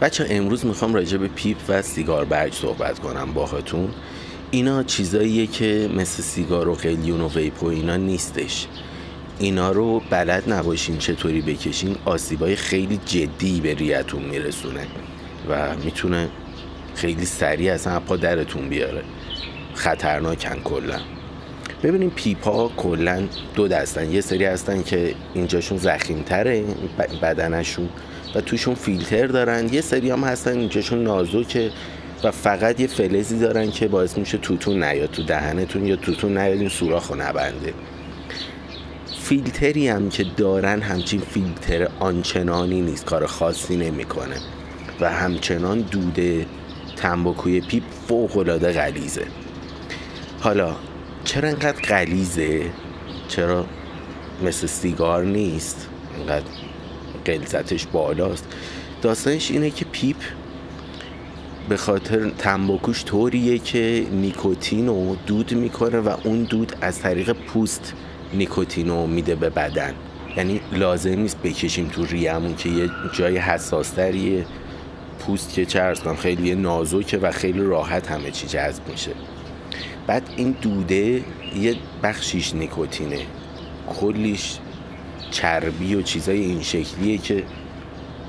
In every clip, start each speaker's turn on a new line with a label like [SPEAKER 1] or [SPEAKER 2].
[SPEAKER 1] بچه امروز می‌خوام راجع به پیپ و سیگار برگ صحبت کنم باهاتون. اینا چیزاییه که مثل سیگار و قلیون و vape و اینا نیستش. اینا رو بلد نباشین چطوری بکشین آسیبای خیلی جدی به ریتون میرسونه و می‌تونه خیلی سریع اصلا پا درتون بیاره. خطرناکن کلا. ببینیم پیپا کلا دو دستن یه سری هستن که اینجاشون ضخیمتره بدنشون و توشون فیلتر دارن. یه سری هم هستن اینجاشون نازکه و فقط یه فلزی دارن که باعث میشه توتون نیاد تو دهنتون یا توتون نیاد این سوراخ نبنده. فیلتری هم که دارن همچین فیلتر آنچنانی نیست کار خاصی نمی‌کنه. و همچنان دوده تنباکوی پیپ فوق العاده غلیزه حالا چرا انقدر غلیزه چرا مثل سیگار نیست؟ انقدر قلزتش بالاست. داستانش اینه که پیپ به خاطر تنباکوش طوریه که نیکوتین رو دود می‌کنه و اون دود از طریق پوست نیکوتین رو میده به بدن. یعنی لازم نیست بکشیم تو ریمون که یه جای حساستریه. پوست که چه خیلی نازکه و خیلی راحت همه چی جذب میشه. بعد این دوده یه بخشیش نیکوتینه. کلیش چربی و چیزای این شکلیه که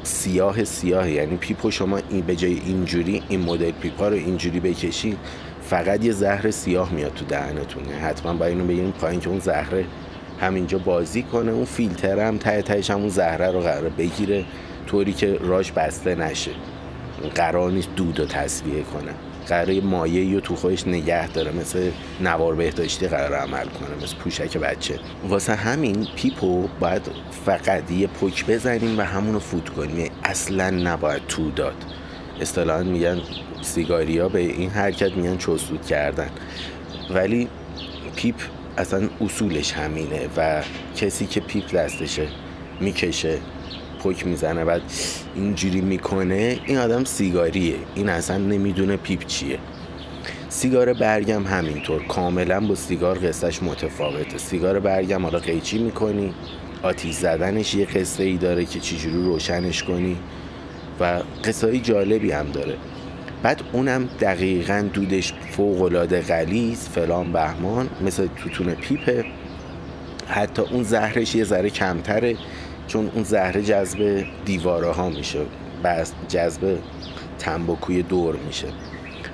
[SPEAKER 1] سیاه سیاه یعنی پیپو شما این به جای اینجوری این مدل پیپا رو اینجوری بکشین فقط یه زهر سیاه میاد تو دهنتون. حتما با اینو بگیریم پایین که اون زهره همینجا بازی کنه اون فیلتر هم ته تهش همون زهره رو قرار بگیره طوری که راش بسته نشه. قرار نیست دود رو تصفیه کنه. قرار مایه رو تو خودش نگه داره. مثل نوار بهداشتی قرار عمل کنه مثل پوشک بچه. واسه همین پیپو باید فقط یه پک بزنیم و همونو فوت کنیم. یعنی اصلا نباید تو داد. اصطلاحا میگن سیگاریا به این حرکت میگن چس‌دود کردن. ولی پیپ اصلا اصولش همینه و کسی که پیپ دستشه می‌کشه. پک می‌زنه بعد اینجوری می‌کنه این آدم سیگاریه. این اصلا نمی‌دونه پیپ چیه. سیگار برگم همینطور. کاملا با سیگار قصهش متفاوته. سیگار برگم حالا قیچی می‌کنی. آتیش زدنش یه قصه ای داره که چجوری روشنش کنی. و قصه جالبی هم داره. بعد اونم دقیقا دودش فوق العاده غلیظ فلان بهمان مثل توتون پیپه. حتی اون زهرش یه ذره کمتره. چون اون زهره جذب دیواره ها میشه بس جذب تنباکوی دور میشه.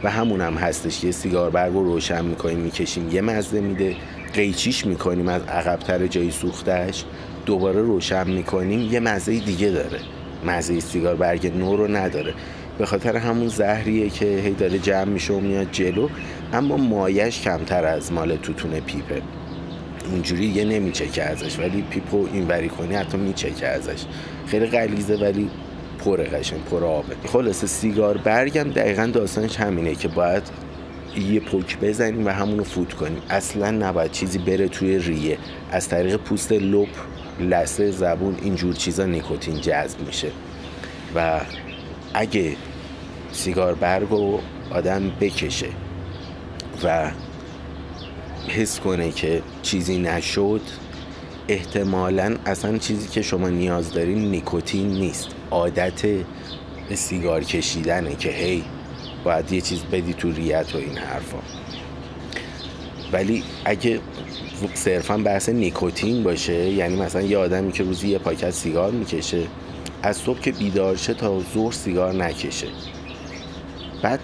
[SPEAKER 1] و همون هم هستش یه سیگار برگ رو روشن می‌کنیم می‌کشیم یه مزه میده قیچیش می‌کنیم از عقبتر جایی سوختش دوباره روشن می‌کنیم یه مزه دیگه داره. مزه سیگار برگ نور رو نداره. به خاطر همون زهریه که هی داره جمع میشه و میاد جلو اما مایش کمتر از مال توتون پیپه. اینجوری یه نمیچکه ازش ولی پیپو اینوری کنی حتی میچکه ازش. خیلی غلیظه ولی پر قشن پر آبه. خلاصه سیگار برگم دقیقا داستانش همینه که باید یه پک بزنیم و همونو فوت کنیم. اصلا نباید چیزی بره توی ریه. از طریق پوست لپ لسه زبون اینجور چیزا نیکوتین جذب میشه. و اگه سیگار برگ رو آدم بکشه و حس کنه که چیزی نشد احتمالا اصلا چیزی که شما نیاز دارین نیکوتین نیست. عادت سیگار کشیدنه که هی باید یه چیز بدی تو ریت و این حرفا. ولی اگه صرفا بحث نیکوتین باشه یعنی مثلا یه آدمی که روزی یه پاکت سیگار می‌کشه از صبح که بیدار شه تا ظهر سیگار نکشه. بعد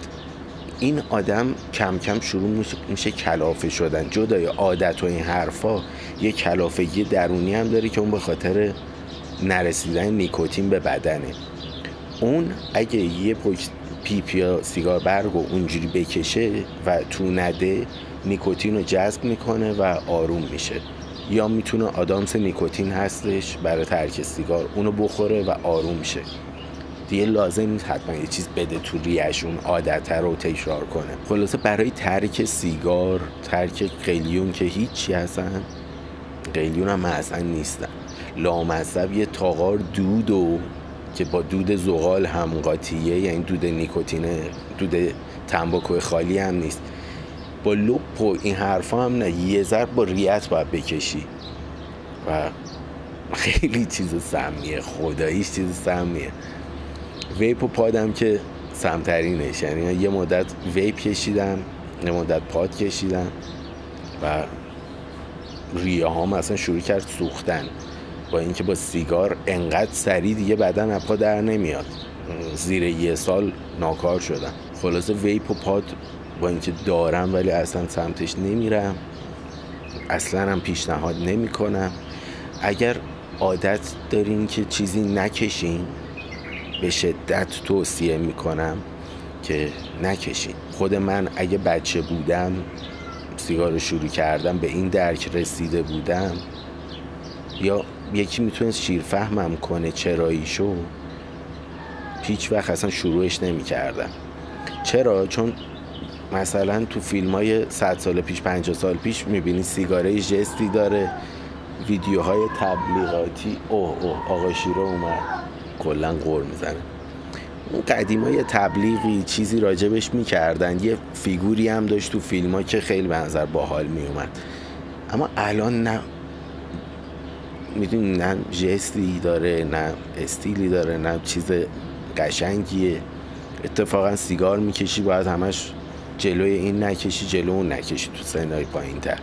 [SPEAKER 1] این آدم کم کم شروع میشه کلافه شدن. جدای عادت و این حرفا یه کلافگی درونی هم داره که اون به خاطر نرسیدن نیکوتین به بدنه. اون اگه یه پیپ یا سیگار برگ و اونجوری بکشه و تو نده نیکوتین رو جذب می‌کنه و آروم میشه. یا می‌تونه آدامس نیکوتین هستش برای ترک سیگار اونو بخوره و آروم میشه. دیگه لازم نیست حتما یه چیز بده تو ریشون عادت رو تکرار کنه. خلاصه برای ترک سیگار ترک قلیون که هیچی هستن قلیون هم اصلا نیستن. لامصب یه تاغار دود و که با دود زغال هم قاطیه یعنی دود نیکوتینه دود تنباکو خالی هم نیست. با لپ و این حرفا هم نه یه ذر با ریت باید بکشی. و خیلی چیز سمیه خداییش چیز سمیه. vape و pod م که سمترینش. یعنی یه مدت vape کشیدم یه مدت pod کشیدم و ریه ها اصلا شروع کرد سوختن. با اینکه با سیگار انقدر سریع دیگه بدن از پا در نمیاد. زیر یه سال ناکار شدم. خلاصه ویپ و پاد با اینکه دارم ولی اصلا سمتش نمیرم. اصلا هم پیشنهاد نمی کنم اگر عادت دارین که چیزی نکشین به شدت توصیه می‌کنم که نکشین خود من اگه بچه بودم سیگار شروع کردم به این درک رسیده بودم یا یکی می‌تونست شیرفهمم کنه چراییشو هیچ وقت اصلا شروعش نمی کردم چرا؟ چون مثلا تو فیلم های 100 سال پیش 50 سال پیش می‌بینی سیگاره جستی داره ویدیوهای تبلیغاتی. اوه اوه آقا شیرو اومد. کلا قور می‌زنه. اون قدیم های تبلیغی چیزی راجبش می‌کردن. یه فیگوری هم داشت تو فیلم ها که خیلی به نظر باحال میومد اما الان نه. می‌دونی نه جستی داره نه استیلی داره نه چیز قشنگیه. اتفاقا سیگار می‌کشی باید همش جلوی این نکشی جلو اون نکشی تو سنهای پایین تر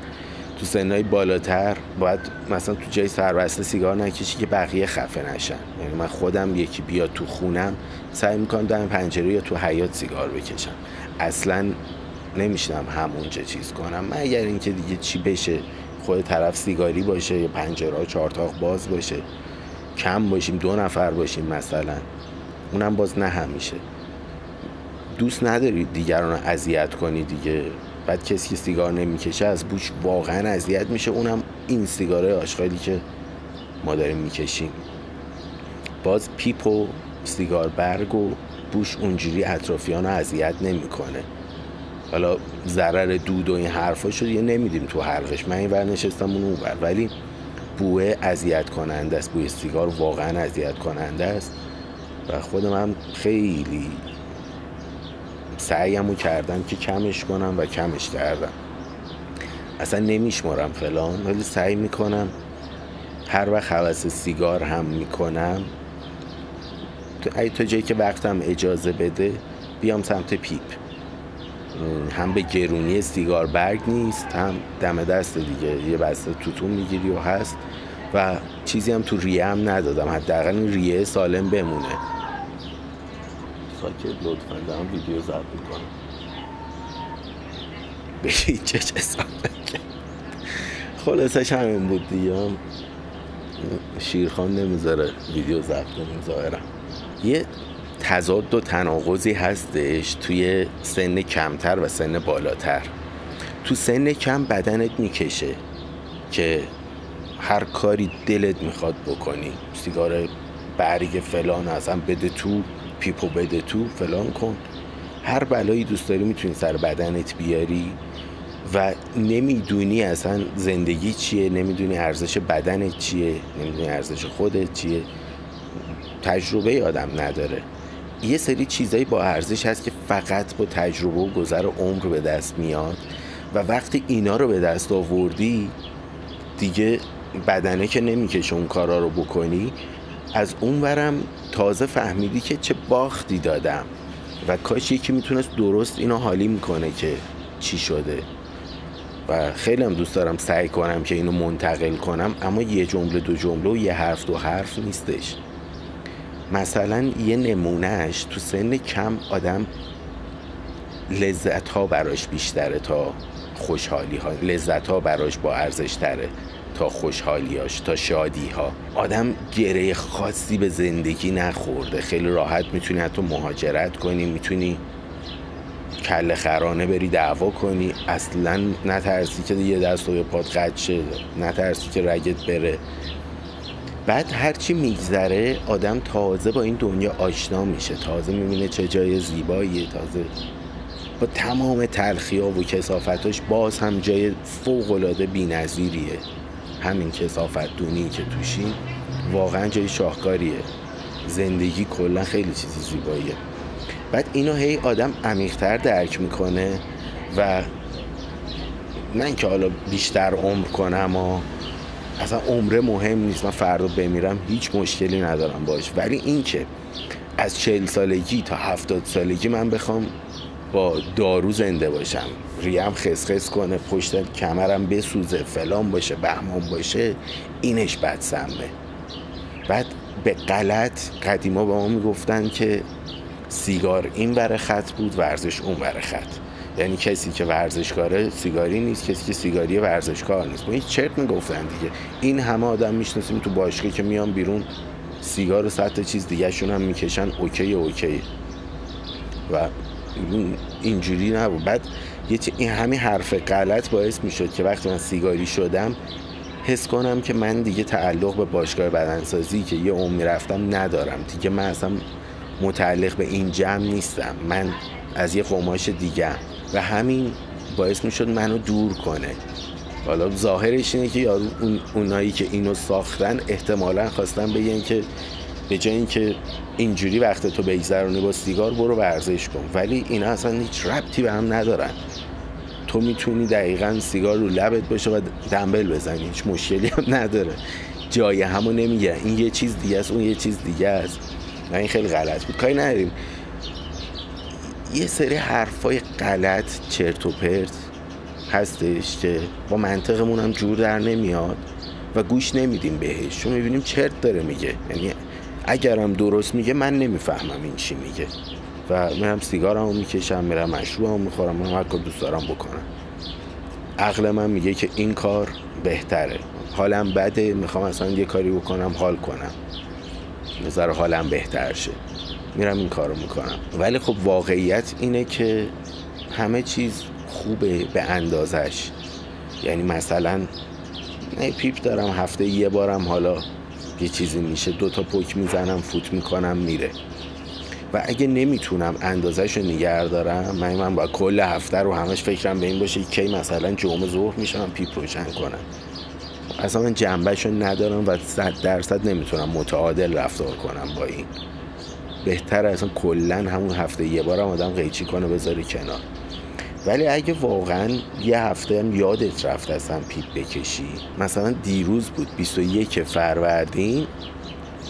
[SPEAKER 1] تو سنهای بالاتر باید مثلا تو جای سربسته سیگار نکشی که بقیه خفه نشن. یعنی من خودم یکی بیاد تو خونم سعی می‌کنم در پنجره یا تو حیات سیگار بکشم. اصلا نمیشنم همونجا چیز کنم. من اگر اینکه دیگه چی بشه؟ خود طرف سیگاری باشه یا پنجره چارتاق باز باشه. کم باشیم دو نفر باشیم مثلا. اونم باز نه همیشه. دوست نداری دیگران رو اذیت کنی دیگه؟ بعد کسی که سیگار نمی‌کشه از بوش واقعا اذیت میشه. اونم این سیگاره آشغالی که ما داریم می‌کشیم. باز پیپ و سیگار برگ و بوش اونجوری اطرافیان رو اذیت نمی‌کنه. حالا ضرر دود و این حرفا شد یه نمیدیم تو حرفش من این ور نشستم اون اون ولی بوه اذیت کننده است. بوی سیگار واقعا اذیت کننده است. و خودم هم خیلی سعیمو کردم که کمش کنم و کمش کردم. اصلا نمیشمارم فلان ولی سعی می‌کنم. هر وقت حوث سیگار هم می‌کنم ای تا جایی که وقتم اجازه بده بیام سمت پیپ. هم به گرونی سیگار برگ نیست هم دم دست دیگه. یه بسته توتون می‌گیری و هست. و چیزی هم تو ریه هم ندادم. حداقل ریه سالم بمونه. ساکت لطفا دارم ویدیو ضبط می‌کنم. به هیچ حساب خلاصش همین بود دیگه. شیرخان نمی‌ذاره ویدیو ضبط کنیم ظاهرا. یه تضاد و تناقضی هستش توی سن کمتر و سن بالاتر. تو سن کم بدنت می‌کشه که هر کاری دلت می‌خواد بکنی. سیگار برگ فلان اصلا بده تو پیپو بده تو فلان کن. هر بلایی دوست داری می‌تونی سر بدنت بیاری و نمی‌دونی اصلا زندگی چیه نمی‌دونی ارزش بدنت چیه نمی‌دونی ارزش خودت چیه. تجربه آدم نداره. یه سری چیزایی با ارزش هست که فقط با تجربه و گذر عمر به دست میاد و وقتی اینا رو به دست آوردی دیگه بدنه که نمی‌کشه اون کارا رو بکنی از اون ورم تازه فهمیدی که چه باختی دادم. و کاش یکی می‌تونست درست اینو حالی می‌کنه که چی شده. و خیلی هم دوست دارم سعی کنم که اینو منتقل کنم اما یه جمله دو جمله و یه حرف دو حرف نیستش. مثلا یه نمونهش تو سن کم آدم لذت ها براش بیشتره تا خوشحالی ها لذت ها براش با ارزش تره تا خوشحالیاش تا شادی ها آدم گره خاصی به زندگی نخورده. خیلی راحت می‌تونی حتی مهاجرت کنی می‌تونی کل خرانه بری دعوا کنی. اصلا نترسی که یه دست و یه پاد قد نترسی که رگت بره. بعد هرچی میگذره آدم تازه با این دنیا آشنا میشه. تازه می‌بینه چه جای زیباییه. تازه با تمام تلخی ها و کسافتاش باز هم جای فوق العاده بی‌نظیریه. همین کسافت دونی که توشین واقعا جای شاهکاریه. زندگی کلا خیلی چیزی زیباییه. بعد اینو هی آدم عمیقتر درک می‌کنه و من که حالا بیشتر عمر کنم و اصلا عمره مهم نیست من فردا بمیرم هیچ مشکلی ندارم باش. ولی این که از چهل سالگی تا هفتاد سالگی من بخوام با دارو زنده باشم. ریم خسخس کنه پشت کمرم بسوزه فلان باشه بهمان باشه اینش بد سمه. بعد به غلط قدیما به ما می‌گفتن که سیگار این بر خط بود ورزش اون بر خط. یعنی کسی که ورزشکاره سیگاری نیست کسی که سیگاری ورزشکار نیست. ما هیچ چرت می‌گفتن دیگه. این همه آدم می‌شناسیم تو باشگاه که میان بیرون سیگار و صد چیز دیگه شون هم می‌کشن okay okay. و اینجوری نبود. بعد یه این همین حرف غلط باعث می‌شد که وقتی من سیگاری شدم حس کنم که من دیگه تعلق به باشگاه بدنسازی که یه عمری رفتم ندارم. دیگه من اصلا متعلق به این جمع نیستم. من از یه قماش دیگه و همین باعث می‌شد منو دور کنه. حالا ظاهرش اینه که اون اونایی که اینو ساختن احتمالا خواستن بگن که به جای اینکه اینجوری وقت تو بگذرونی با سیگار برو ورزش کن. ولی اینا اصلا هیچ ربطی به هم ندارن. تو می‌تونی دقیقا سیگار رو لبت باشه و دنبل بزنی. هیچ مشکلی هم نداره. جای همو نمیگه. این یه چیز دیگه است اون یه چیز دیگه است. و این خیلی غلط بود. کاری نداریم. یه سری حرفای غلط چرت و پرت هستش که با منطقمون هم جور در نمیاد و گوش نمیدیم بهش. چون می‌بینیم چرت داره میگه. یعنی اگرم درست میگه من نمی‌فهمم این چی میگه. و میرم سیگارمو می‌کشم میرم مشروبمو می‌خورم من هر دوست دارم بکنم. عقل من میگه که این کار بهتره. حالم بده می‌خوام اصلا یه کاری بکنم حال کنم. نظر حالم بهتر شه. میرم این کارو می‌کنم. ولی خب واقعیت اینه که همه چیز خوبه به اندازش. یعنی مثلا نه پیپ دارم هفته یه بارم حالا یه چیزی میشه دوتا پک می‌زنم فوت می‌کنم میره. و اگه نمی‌تونم اندازش رو نگه دارم من من با کل هفته رو همش فکرم به این باشه کی مثلا جمعه ظهر میشم پیپ روشن کنم. اصلا من جنبش رو ندارم و صد درصد نمی‌تونم متعادل رفتار کنم با این. بهتر اصلا کلا همون هفته یه بارم آدم قیچی کنه بذاری کنار. ولی اگه واقعا یه هفته هم یادت رفت اصلا پیپ بکشی مثلا دیروز بود 21 فروردین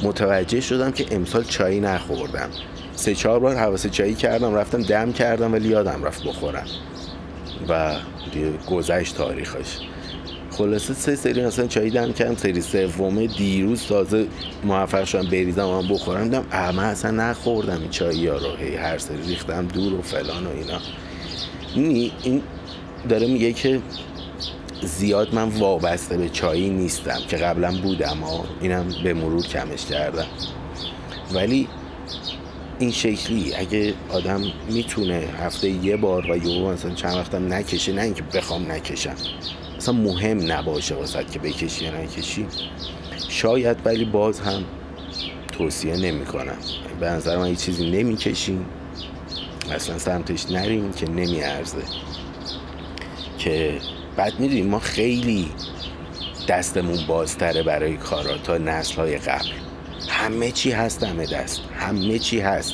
[SPEAKER 1] متوجه شدم که امسال چای نخوردم. سه چهار بار حواس چایی کردم رفتم دم کردم ولی یادم رفت بخورم. و گذشت تاریخش. خلاصه سه سری مثلا چایی دم کردم سری سومه دیروز تازه موفق شدم بریزم و بخورم. دیدم اما اصلا نخوردم این چایی ها هی هر سری ریختم دور و فلان و اینا. این داره میگه که زیاد من وابسته به چایی نیستم که قبلا بودم و اینم به مرور کمش کردم. ولی این شکلی اگه آدم می‌تونه هفته یه بار و یه مثلا چند وقتم نکشه نه اینکه بخوام نکشم. اصلا مهم نباشه واسه که بکشی یا نکشی. شاید ولی باز هم توصیه نمی‌کنم. به نظر من یه چیزی نمی‌کشیم. اصلا سمتش نریم که نمیارزه. که بعد می‌دونیم ما خیلی دستمون بازتره برای کارا تا نسل های قبل. همه چی هست همه دست. همه چی هست.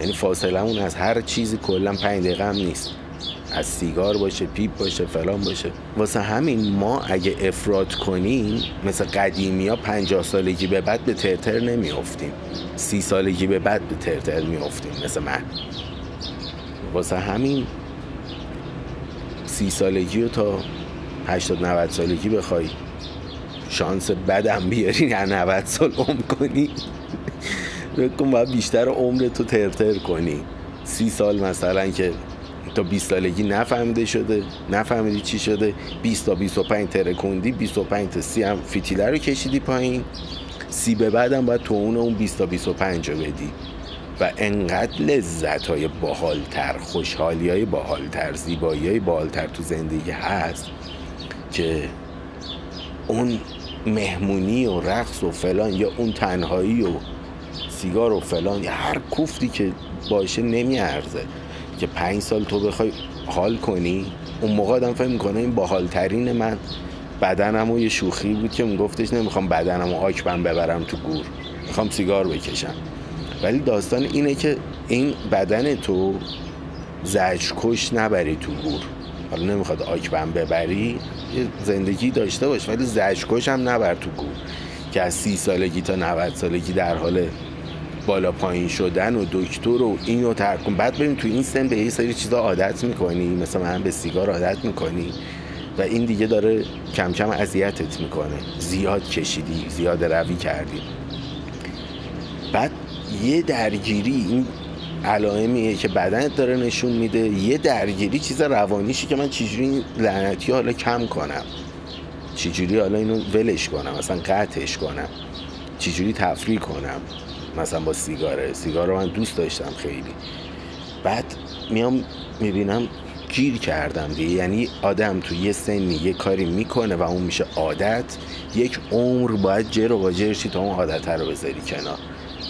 [SPEAKER 1] یعنی فاصله از هر چیزی کلا پنج دقیقه هم نیست. از سیگار باشه پیپ باشه فلان باشه. واسه همین ما اگه افراد کنیم مثل قدیمی ها پنجاه سالگی به بعد به ترتر نمیافتیم. سی سالگی به بعد به ترتر میافتیم مثل من. واسه همین سی سالگی رو تا 80 90 سالگی بخوای شانس بدم بیاری نه 90 سال عمر کنی. بکن باید بیشتر عمر تو ترتر کنی. سی سال مثلا که تا 20 سالگی نفهمیده شده نفهمیدی چی شده. 20 تا 25 ترکوندی 25 تا 30 هم فیتیله رو کشیدی پایین. سی به بعدم باید تو اون اون 20 تا 25 رو بدی. و انقدر لذت های باحالتر خوشحالی های باحالتر زیبایی های باحالتر تو زندگی هست که اون مهمونی و رقص و فلان یا اون تنهایی و سیگار و فلان یا هر کوفتی که باشه نمیارزه که پنج سال تو بخوای حال کنی. اون موقع آدم فهم می‌کنه این باحالترین من. بدنم و یه شوخی بود که گفتش نمی‌خوام بدنم و آکبم ببرم تو گور. می‌خوام سیگار بکشم. ولی داستان اینه که این بدن تو زجرکش نبری تو گور. حالا نمی‌خواد آکبم ببری زندگی داشته باش ولی زجرکش هم نبر تو گور. که از سی سالگی تا 90 سالگی در حال بالا پایین شدن و دکتر و اینو ترک کن بعد بریم تو این سن به یه سری چیزا عادت می‌کنی مثل من به سیگار عادت می‌کنی و این دیگه داره کم کم اذیتت می‌کنه. زیاد کشیدی زیاد روی کردی. بعد یه درگیری این علائمیه که بدنت داره نشون میده یه درگیری چیز روانیشی که من چجوری لعنتی حالا کم کنم. چجوری حالا اینو ولش کنم مثلا قطعش کنم. چجوری تفریح کنم مثلا با سیگاره. سیگار رو من دوست داشتم خیلی. بعد میام می‌بینم گیر کردم دیگه. یعنی آدم تو یه سنی یه کاری می‌کنه و اون میشه عادت. یک عمر باید جر و باجرشی تا اون عادت رو بذاری کنار.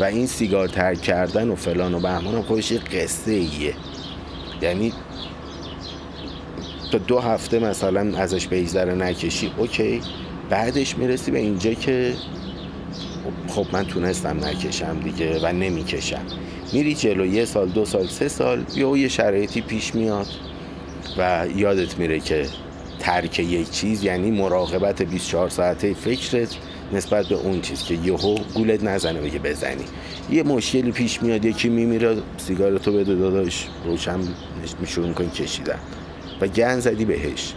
[SPEAKER 1] و این سیگار ترک کردن و فلان و بهمان هم خودش قصه ایه یعنی تا دو هفته مثلا ازش بیزره نکشی اوکی. بعدش می‌رسی به اینجا که خب من تونستم نکشم دیگه و نمی‌کشم. میری جلو یه سال دو سال سه سال یا یه شرایطی پیش میاد و یادت میره که ترک یک چیز یعنی مراقبت 24 ساعته فکرت نسبت به اون چیز که یهو گولت نزنه بگه بزنی. یه مشکلی پیش میاد یکی میمیره سیگارتو بده داداش. روشن شروع کن کشیدن. و گن زدی بهش.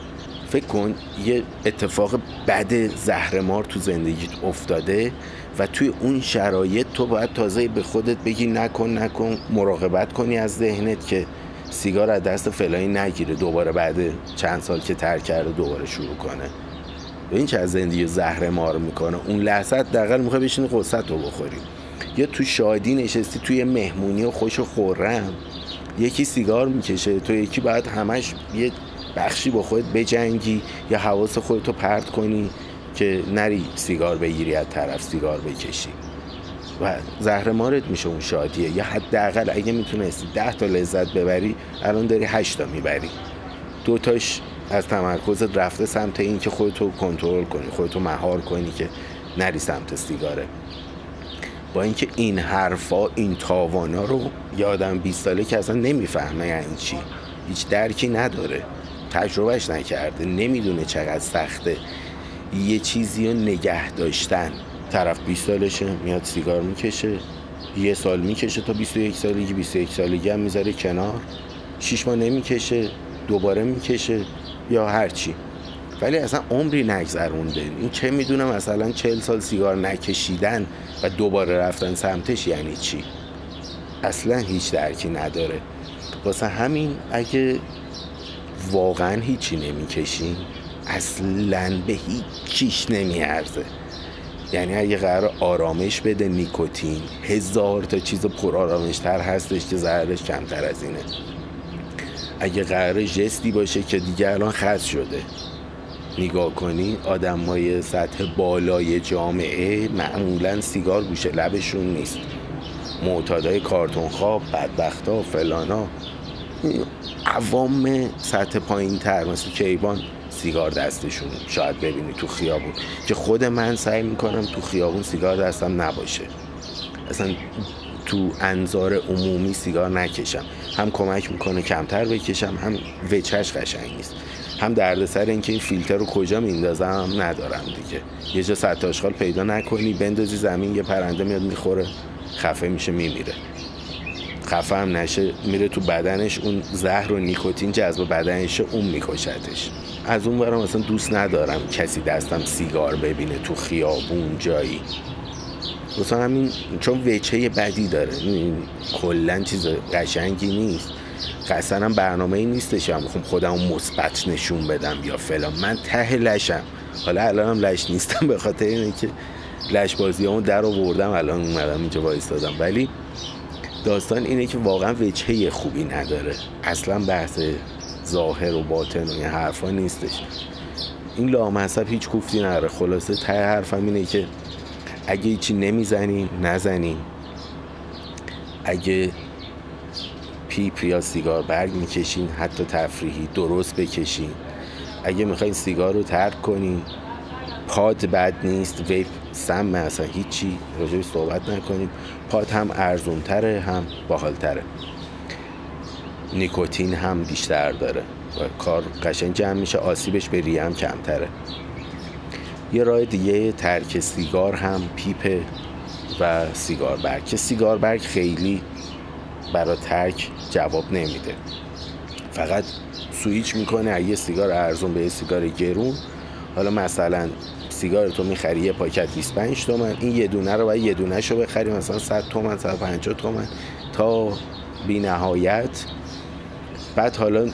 [SPEAKER 1] فکر کن یه اتفاق بد زهرمار تو زندگیت افتاده و توی اون شرایط تو باید تازه به خودت بگی نکن نکن. مراقبت کنی از ذهنت که سیگار از دست فلانی نگیره. دوباره بعد چند سال که ترک کرده دوباره شروع کنه. و این که از زندگی زهر مار می‌کنه. اون لحظه دقیقا می‌خوای بشینی قصت رو بخوری. یا تو شادی نشستی توی مهمونی و خوش و خورم. یکی سیگار می‌کشه تو یکی باید همش یه بخشی با خودت بجنگی یا حواس خودتو پرت کنی که نری سیگار بگیری از طرف سیگار بکشی. و زهر مارت میشه اون شادیه. یا حداقل اگه می‌تونستی ده تا لذت ببری الان داری هشت تا می‌بری. دوتاش از تمرکزت رفته سمت این که خودتو کنترل کنی خودتو مهار کنی که نری سمت سیگاره. با اینکه این حرفا این تاوانا رو یه آدم 20 ساله که اصلا نمی‌فهمه یعنی چی. هیچ درکی نداره. تجربهش نکرده. نمی‌دونه چقدر سخته. یه چیزی رو نگه داشتن. طرف 20 سالشه میاد سیگار می‌کشه. یه سال می‌کشه تا 21 سالگی 21 سالگی هم می‌ذاره کنار. شیش ماه نمی‌کشه دوباره می‌کشه. یا هرچی ولی اصلا عمری نگذرونده. این چه می‌دونه مثلا 40 سال سیگار نکشیدن و دوباره رفتن سمتش یعنی چی؟ اصلا هیچ درکی نداره. واسه همین اگه واقعا هیچی نمی‌کشین اصلا به هیچیش نمیارزه. یعنی اگه قرار آرامش بده نیکوتین هزار تا چیز پر آرامش تر هستش که ضررش کمتر از اینه. اگه قرار جستی باشه که دیگه الان خاص شده. نگاه کنی آدم های سطح بالای جامعه معمولا سیگار گوشه لبشون نیست. معتادای کارتون خواب بدبختا فلانا. عوام سطح پایین تر مثل کیبان سیگار دستشون. شاید ببینی تو خیابون. که خود من سعی می‌کنم تو خیابون سیگار دستم نباشه. اصلا تو انظار عمومی سیگار نکشم. هم کمک می‌کنه کمتر بکشم هم وچش قشنگ نیست. هم دردسر اینکه این فیلتر رو کجا میندازم ندارم دیگه. یه جا سطح آشغال پیدا نکنی بندازی زمین یه پرنده میاد می‌خوره خفه میشه میمیره. خفه هم نشه میره تو بدنش اون زهر و نیکوتین جذب بدنش اون میکشتش از اون برام اصلا دوست ندارم کسی دستم سیگار ببینه تو خیابون جایی. مثلا همین چون وچه بدی داره. کلا چیز قشنگی نیست. قصلا برنامه ای نیستش هم. خب خودم مثبت نشون بدم یا فلان. من ته لشم. حالا الان هم لش نیستم به خاطر اینه که لش بازی همون در آوردم. الان اومدم اینجا وایستادم. ولی داستان اینه که واقعا وجهه خوبی نداره. اصلا بحث ظاهر و باطن و این حرفا نیستش. این لامصب هیچ کوفتی نداره. خلاصه ته حرفم اینه که اگه هیچی نمی‌زنین نزنین اگه پیپ یا سیگار برگ می‌کشین حتی تفریحی درست بکشین. اگه می‌خواین سیگار رو ترک کنین pod بد نیست vape سم اصلا هیچی راجبش صحبت نکنیم pod هم ارزونتره هم باحالتره. نیکوتین هم بیشتر داره. و کار قشنگ جمع میشه آسیبش به ریه هم کمتره. یه راه دیگه ترک سیگار هم پیپ و سیگار برگ. که سیگار برگ خیلی برای ترک جواب نمیده. فقط سویچ می‌کنه اگه سیگار ارزون به سیگار گرون. حالا مثلا سیگار تو می‌خری یه پاکت 25 تومن این یه دونه رو باید یه دونه شو بخری مثلا 100 تومن 150 تومن تا بی نهایت بعد حالا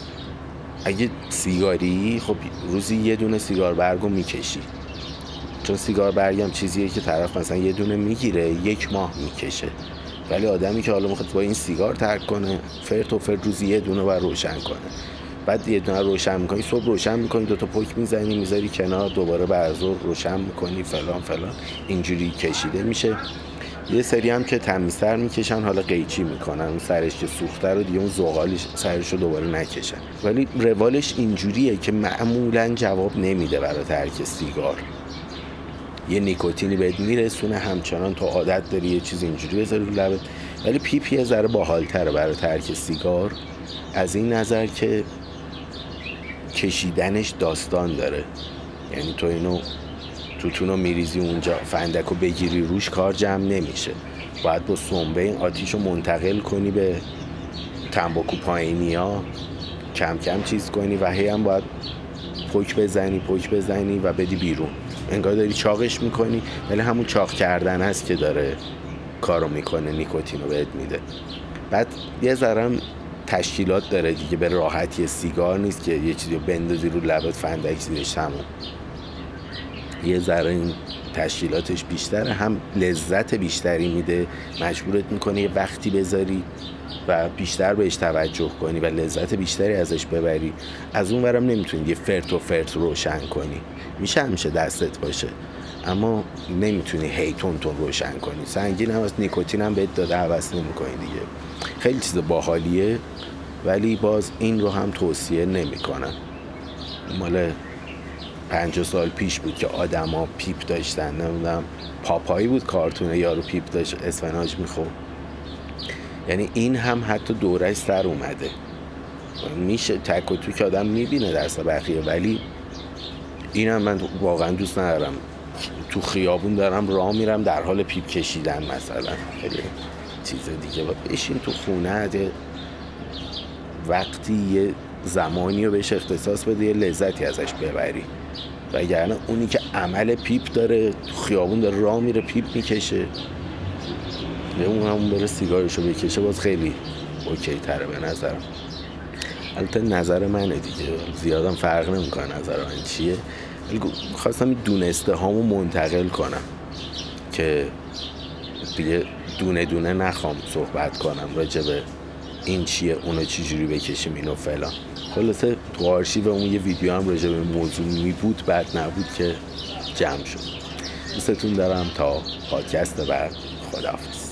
[SPEAKER 1] اگه سیگاری خب روزی یه دونه سیگار برگو می‌کشی. چون سیگار برگم چیزیه که طرف مثلا یه دونه می‌گیره یک ماه می‌کشه. ولی آدمی که حالا می‌خواد با این سیگار ترک کنه فرت و فرت روزی یه دونه باید روشن کنه. بعد یه دونه روشن می‌کنی صبح روشن می‌کنی دوتا پک می‌زنی می‌ذاری کنار دوباره برزور روشن می‌کنی فلان فلان. اینجوری کشیده میشه. یه سری هم که تمیزتر می‌کشن حالا قیچی می‌کنن اون سرش که سوخته رو دیگه اون زغالش سرش رو دوباره نکشن. ولی روالش اینجوریه که معمولا جواب نمیده برای ترک سیگار. یه نیکوتینی بهت میرسونه همچنان تو عادت داری یه چیز اینجوری بذاری رو لبت. ولی پیپ یه ذره باحالتره برای ترک سیگار. از این نظر که کشیدنش داستان داره. یعنی تو اینو توتونو میریزی اونجا فندکو بگیری روش کار جمع نمیشه. باید با سنبه این آتیش رو منتقل کنی به تنباکو پایینی ها کم کم چیز کنی و هی هم باید پک بزنی پک بزنی و بدی بیرون. انگار داری چاقش می‌کنی. ولی همون چاق کردن هست که داره کارو می‌کنه نیکوتین رو بهت میده. بعد یه ذرم تشکیلات داره دیگه به راحتی سیگار نیست که یه چیزی رو بندازی رو لبت فندک زیرش تموم. یه ذره این تشکیلاتش بیشتره هم لذت بیشتری میده. مجبورت می‌کنه یه وقتی بذاری و بیشتر بهش توجه کنی و لذت بیشتری ازش ببری. از اون ورم نمی‌تونی یه فرت و فرت روشن کنی. میشه همیشه دستت باشه. اما نمی‌تونی هی تند تند روشن کنی. سنگین هم از نیکوتین هم بهت داده عوض نمی‌کنی دیگه. خیلی چیز باحالیه ولی باز این رو هم توصیه نمی‌کنم. مال پنج سال پیش بود که آدما پیپ داشتن نمی‌دونم پاپایی بود کارتونه یارو پیپ داشت اسفناج می‌خورد. یعنی این هم حتی دورش سر اومده. میشه تک و تو که آدم می‌بینه دست بقیه ولی این هم من واقعا دوست ندارم. تو خیابون دارم راه میرم در حال پیپ کشیدن مثلا. خیلی چیز دیگه با بشین تو خونه وقتی یه زمانی رو بهش اختصاص بده یه لذتی ازش ببری. وگرنه اونی که عمل پیپ داره تو خیابون داره راه میره پیپ می‌کشه. یه اون همون بره سیگارشو بکشه باز خیلی اوکی تره به نظرم. البته نظر منه دیگه. زیادم فرق نمی‌کنه نظر من چیه. خواستم این دونسته هامو منتقل کنم که دیگه دونه دونه نخوام صحبت کنم راجع به این چیه اونو چجوری بکشیم اینو فلان. خلاصه تو آرشیو اون یه ویدیو هم راجع به موضوع می بود بعد نبود که جمع شد. دوستتون دارم تا پادکست بعد. خداحافظ.